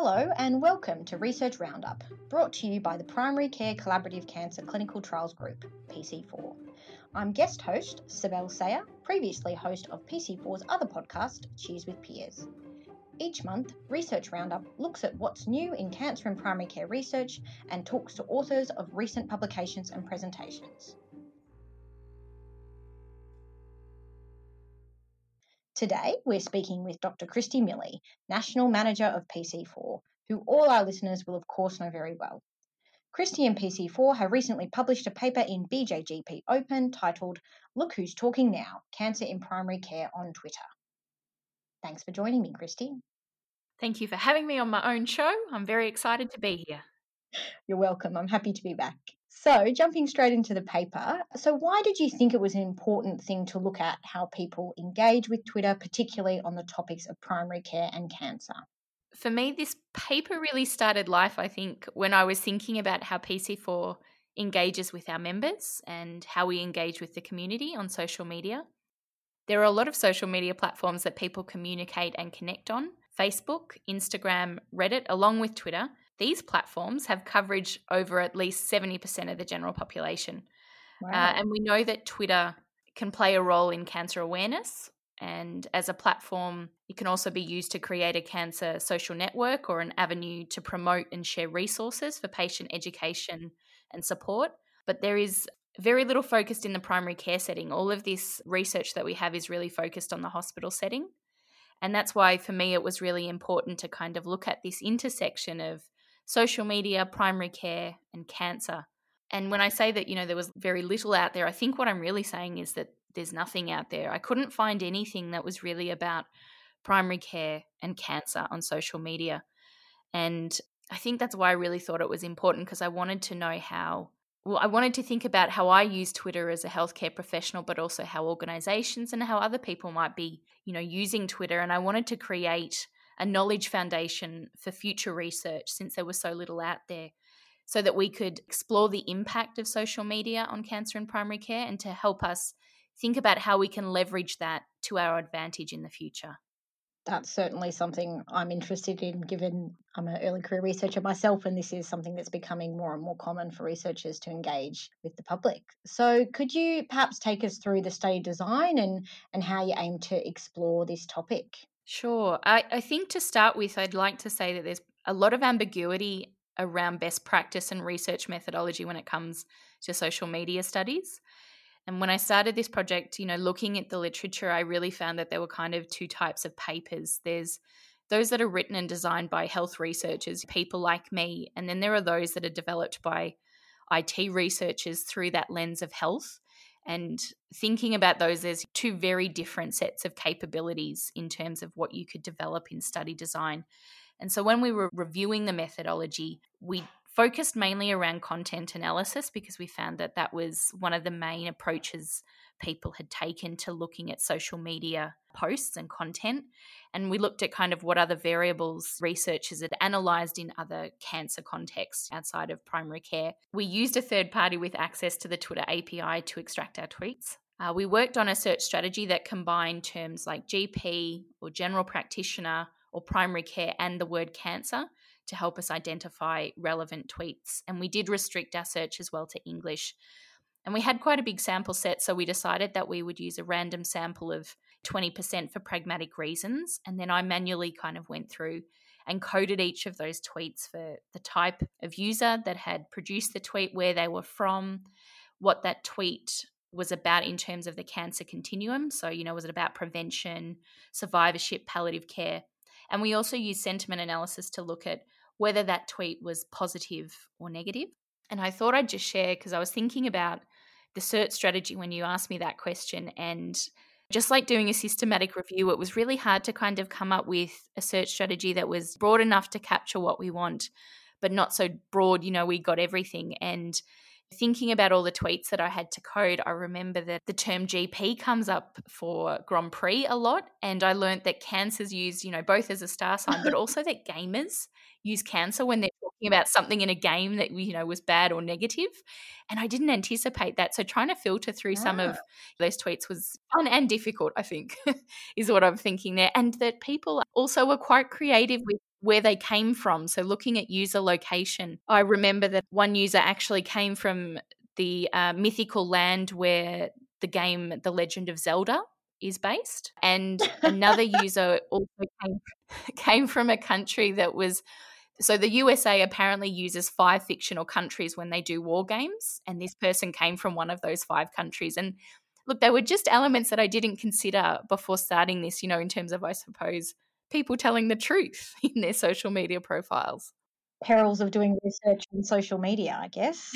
Hello and welcome to Research Roundup, brought to you by the Primary Care Collaborative Cancer Clinical Trials Group, PC4. I'm guest host Sibel Saya, previously host of PC4's other podcast, Cheers with Peers. Each month, Research Roundup looks at what's new in cancer and primary care research and talks to authors of recent publications and presentations. Today, we're speaking with Dr. Kristi Milley, National Manager of PC4, who all our listeners will, of course, know very well. Kristi and PC4 have recently published a paper in BJGP Open titled Look Who's Talking Now Cancer in Primary Care on Twitter. Thanks for joining me, Kristi. Thank you for having me on my own show. I'm very excited to be here. You're welcome. I'm happy to be back. So, jumping straight into the paper. So, why did you think it was an important thing to look at how people engage with Twitter, particularly on the topics of primary care and cancer? For me, this paper really started life, I think, when I was thinking about how PC4 engages with our members and how we engage with the community on social media. There are a lot of social media platforms that people communicate and connect on Facebook, Instagram, Reddit, along with Twitter. These platforms have coverage over at least 70% of the general population. Uh, wow. Uh, and we know that Twitter can play a role in cancer awareness. And as a platform, it can also be used to create a cancer social network or an avenue to promote and share resources for patient education and support. But there is very little focused in the primary care setting. All of this research that we have is really focused on the hospital setting. And that's why, for me, it was really important to kind of look at this intersection of social media, primary care, and cancer. And when I say that, you know, there was very little out there, I think what I'm really saying is that there's nothing out there. I couldn't find anything that was really about primary care and cancer on social media. And I think that's why I really thought it was important because I wanted to know how well, I wanted to think about how I use Twitter as a healthcare professional, but also how organizations and how other people might be, you know, using Twitter. And I wanted to create a knowledge foundation for future research since there was so little out there so that we could explore the impact of social media on cancer and primary care and to help us think about how we can leverage that to our advantage in the future that's certainly something I'm interested in, given I'm an early career researcher myself, and this is something that's becoming more and more common for researchers to engage with the public. So, could you perhaps take us through the study design and, and how you aim to explore this topic? Sure. I, I think to start with, I'd like to say that there's a lot of ambiguity around best practice and research methodology when it comes to social media studies. And when I started this project, you know, looking at the literature, I really found that there were kind of two types of papers. There's those that are written and designed by health researchers, people like me, and then there are those that are developed by IT researchers through that lens of health. And thinking about those, there's two very different sets of capabilities in terms of what you could develop in study design. And so when we were reviewing the methodology, we focused mainly around content analysis because we found that that was one of the main approaches people had taken to looking at social media posts and content. And we looked at kind of what other variables researchers had analysed in other cancer contexts outside of primary care. We used a third party with access to the Twitter API to extract our tweets. Uh, we worked on a search strategy that combined terms like GP or general practitioner or primary care and the word cancer to help us identify relevant tweets. And we did restrict our search as well to English. And we had quite a big sample set, so we decided that we would use a random sample of 20% for pragmatic reasons. And then I manually kind of went through and coded each of those tweets for the type of user that had produced the tweet, where they were from, what that tweet was about in terms of the cancer continuum. So, you know, was it about prevention, survivorship, palliative care? And we also used sentiment analysis to look at whether that tweet was positive or negative. And I thought I'd just share because I was thinking about the search strategy when you asked me that question. And just like doing a systematic review, it was really hard to kind of come up with a search strategy that was broad enough to capture what we want, but not so broad, you know, we got everything. And Thinking about all the tweets that I had to code, I remember that the term GP comes up for Grand Prix a lot. And I learned that cancer's used, you know, both as a star sign, but also that gamers use cancer when they're about something in a game that, you know, was bad or. And I didn't anticipate that. So trying to filter through ah. some of ah. those tweets was fun and difficult, I think, is what I'm thinking there. And that people also were quite creative with where they came from. So, looking at user location, I remember that one user actually came from the uh, mythical land where the game The Legend of Zelda is based. And another user also came, came from a country that was so the USA apparently uses five fictional countries when they do war games, and this person came from one of those five countries. And look, there were just elements that I didn't consider before starting this, you know, in terms of, I suppose, people telling the truth in their social media profiles. Perils of doing research on social media, I guess.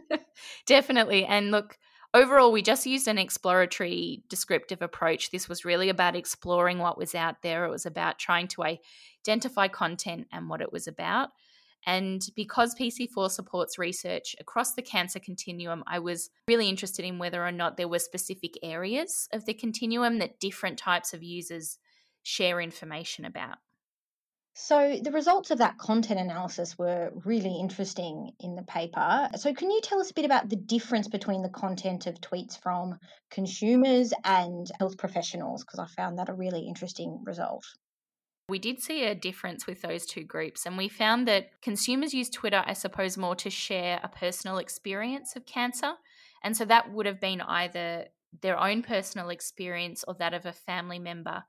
Definitely. And look, overall, we just used an exploratory descriptive approach. This was really about exploring what was out there. It was about trying to identify content and what it was about. And because PC4 supports research across the cancer continuum, I was really interested in whether or not there were specific areas of the continuum that different types of users share information about. So, the results of that content analysis were really interesting in the paper. So, can you tell us a bit about the difference between the content of tweets from consumers and health professionals? Because I found that a really interesting result. We did see a difference with those two groups, and we found that consumers use Twitter, I suppose, more to share a personal experience of cancer. And so that would have been either their own personal experience or that of a family member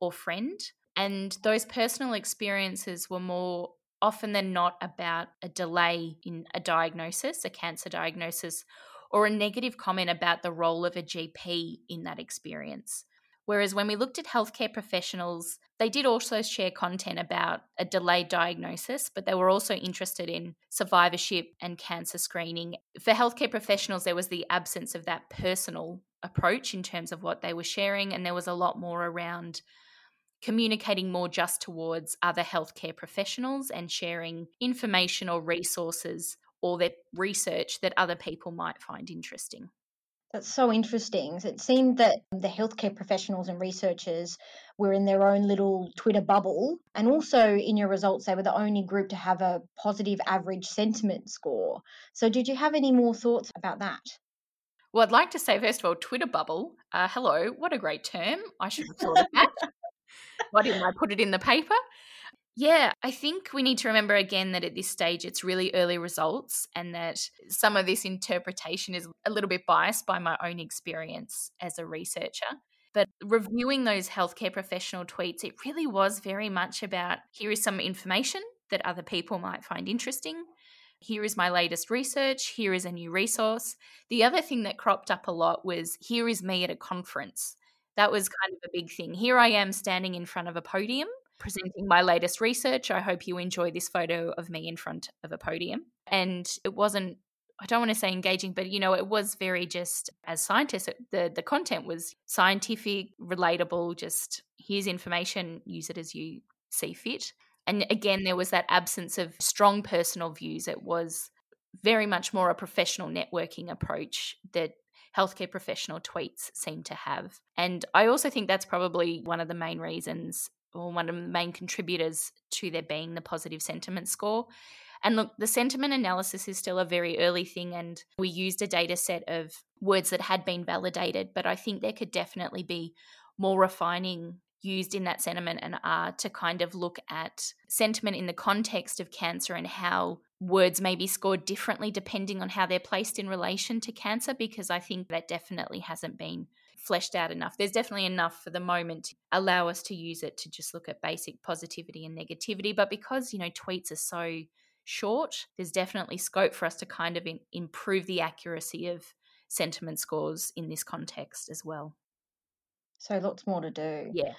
or friend. And those personal experiences were more often than not about a delay in a diagnosis, a cancer diagnosis, or a negative comment about the role of a GP in that experience. Whereas when we looked at healthcare professionals, they did also share content about a delayed diagnosis, but they were also interested in survivorship and cancer screening. For healthcare professionals, there was the absence of that personal approach in terms of what they were sharing, and there was a lot more around communicating more just towards other healthcare professionals and sharing information or resources or their research that other people might find interesting. That's so interesting. It seemed that the healthcare professionals and researchers were in their own little Twitter bubble. And also in your results, they were the only group to have a positive average sentiment score. So, did you have any more thoughts about that? Well, I'd like to say, first of all, Twitter bubble. Uh, hello, what a great term. I should have thought of that. Why didn't I put it in the paper? Yeah, I think we need to remember again that at this stage it's really early results and that some of this interpretation is a little bit biased by my own experience as a researcher. But reviewing those healthcare professional tweets, it really was very much about here is some information that other people might find interesting. Here is my latest research. Here is a new resource. The other thing that cropped up a lot was here is me at a conference. That was kind of a big thing. Here I am standing in front of a podium presenting my latest research. I hope you enjoy this photo of me in front of a podium. And it wasn't I don't want to say engaging, but you know, it was very just as scientists, the the content was scientific, relatable, just here's information, use it as you see fit. And again, there was that absence of strong personal views. It was very much more a professional networking approach that healthcare professional tweets seem to have. And I also think that's probably one of the main reasons or one of the main contributors to there being the positive sentiment score. And look, the sentiment analysis is still a very early thing, and we used a data set of words that had been validated, but I think there could definitely be more refining used in that sentiment and are to kind of look at sentiment in the context of cancer and how words may be scored differently depending on how they're placed in relation to cancer, because I think that definitely hasn't been fleshed out enough. There's definitely enough for the moment to allow us to use it to just look at basic positivity and negativity. But because, you know, tweets are so short, there's definitely scope for us to kind of in, improve the accuracy of sentiment scores in this context as well. So lots more to do. Yeah.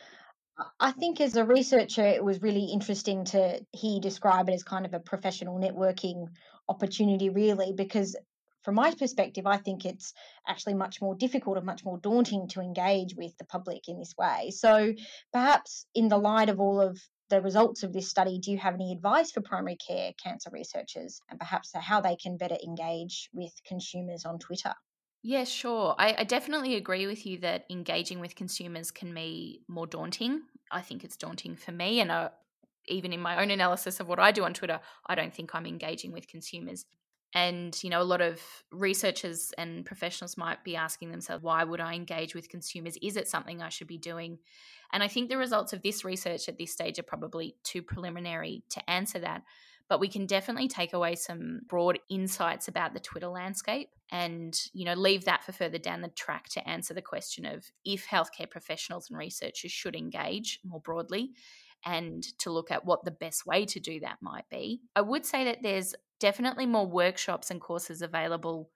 I think as a researcher, it was really interesting to hear describe it as kind of a professional networking opportunity, really, because from my perspective, I think it's actually much more difficult and much more daunting to engage with the public in this way. So, perhaps in the light of all of the results of this study, do you have any advice for primary care cancer researchers and perhaps how they can better engage with consumers on Twitter? Yeah, sure. I, I, definitely agree with you that engaging with consumers can be more daunting. I think it's daunting for me. And uh, even in my own analysis of what I do on Twitter, I don't think I'm engaging with consumers And, you know, a lot of researchers and professionals might be asking themselves, why would I engage with consumers? Is it something I should be doing? And I think the results of this research at this stage are probably too preliminary to answer that. But we can definitely take away some broad insights about the Twitter landscape and, you know, leave that for further down the track to answer the question of if healthcare professionals and researchers should engage more broadly and to look at what the best way to do that might be. I would say that there's definitely more workshops and courses available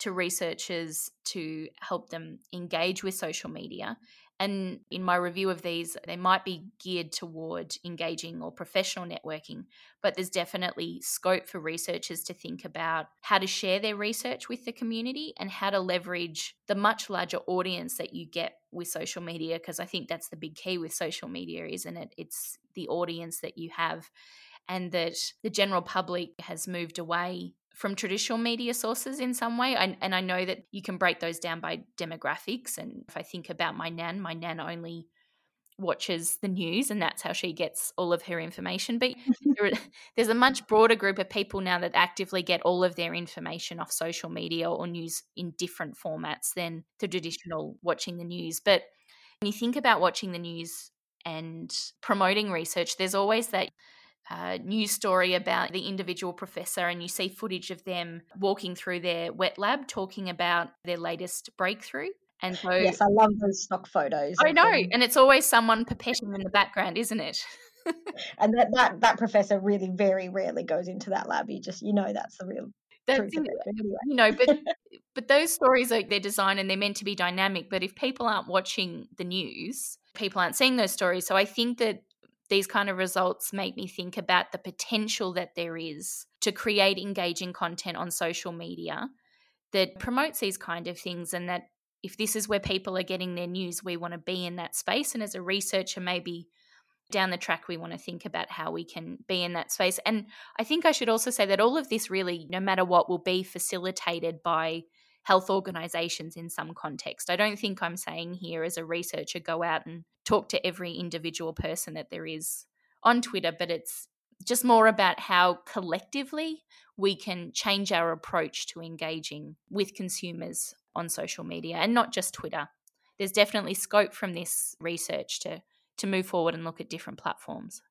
to researchers to help them engage with social media. And in my review of these, they might be geared toward engaging or professional networking, but there's definitely scope for researchers to think about how to share their research with the community and how to leverage the much larger audience that you get with social media. Because I think that's the big key with social media, isn't it? It's the audience that you have and that the general public has moved away from traditional media sources in some way. I, and I know that you can break those down by demographics. And if I think about my nan, my nan only watches the news and that's how she gets all of her information. But there, there's a much broader group of people now that actively get all of their information off social media or news in different formats than the traditional watching the news. But when you think about watching the news and promoting research, there's always that uh, news story about the individual professor, and you see footage of them walking through their wet lab talking about their latest breakthrough. And so, yes, I love those stock photos. I know, them. and it's always someone pipetting in the background, isn't it? and that, that that professor really very rarely goes into that lab. You just you know that's the real that's in, anyway. you know, but but those stories are they're designed and they're meant to be dynamic. But if people aren't watching the news, people aren't seeing those stories. So I think that these kind of results make me think about the potential that there is to create engaging content on social media that promotes these kind of things and that if this is where people are getting their news we want to be in that space. And as a researcher maybe down the track we want to think about how we can be in that space. And i think i should also say that all of this really no matter what will be facilitated by health organizations in some context. I don't think I'm saying here as a researcher go out and talk to every individual person that there is on Twitter, but it's just more about how collectively we can change our approach to engaging with consumers on social media and not just Twitter. There's definitely scope from this research to to move forward and look at different platforms.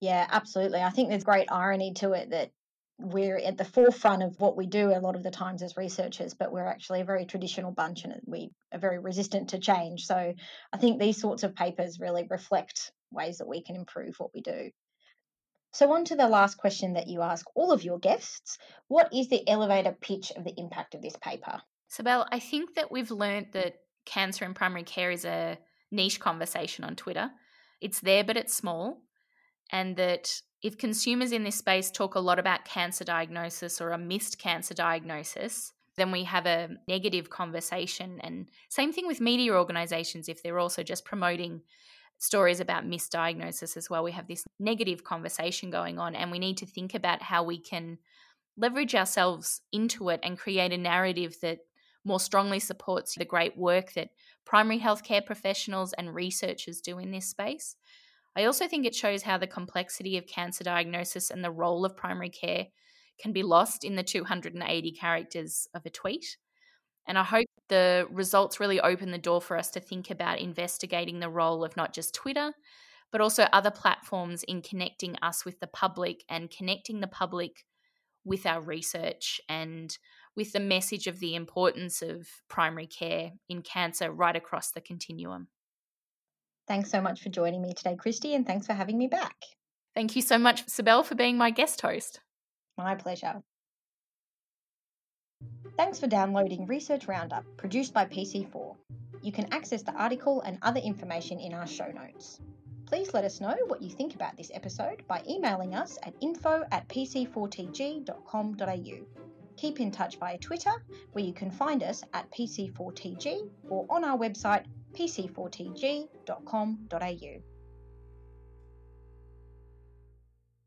Yeah, absolutely. I think there's great irony to it that we're at the forefront of what we do a lot of the times as researchers, but we're actually a very traditional bunch and we are very resistant to change. So I think these sorts of papers really reflect ways that we can improve what we do. So, on to the last question that you ask all of your guests What is the elevator pitch of the impact of this paper? Sibel, I think that we've learned that cancer in primary care is a niche conversation on Twitter. It's there, but it's small. And that if consumers in this space talk a lot about cancer diagnosis or a missed cancer diagnosis, then we have a negative conversation. And same thing with media organizations, if they're also just promoting stories about misdiagnosis as well, we have this negative conversation going on. And we need to think about how we can leverage ourselves into it and create a narrative that more strongly supports the great work that primary healthcare professionals and researchers do in this space. I also think it shows how the complexity of cancer diagnosis and the role of primary care can be lost in the 280 characters of a tweet. And I hope the results really open the door for us to think about investigating the role of not just Twitter, but also other platforms in connecting us with the public and connecting the public with our research and with the message of the importance of primary care in cancer right across the continuum. Thanks so much for joining me today, Kristi, and thanks for having me back. Thank you so much, Sibel, for being my guest host. My pleasure. Thanks for downloading Research Roundup, produced by PC4. You can access the article and other information in our show notes. Please let us know what you think about this episode by emailing us at info at pc4tg.com.au. Keep in touch via Twitter, where you can find us at PC4TG or on our website pc4tg.com.au.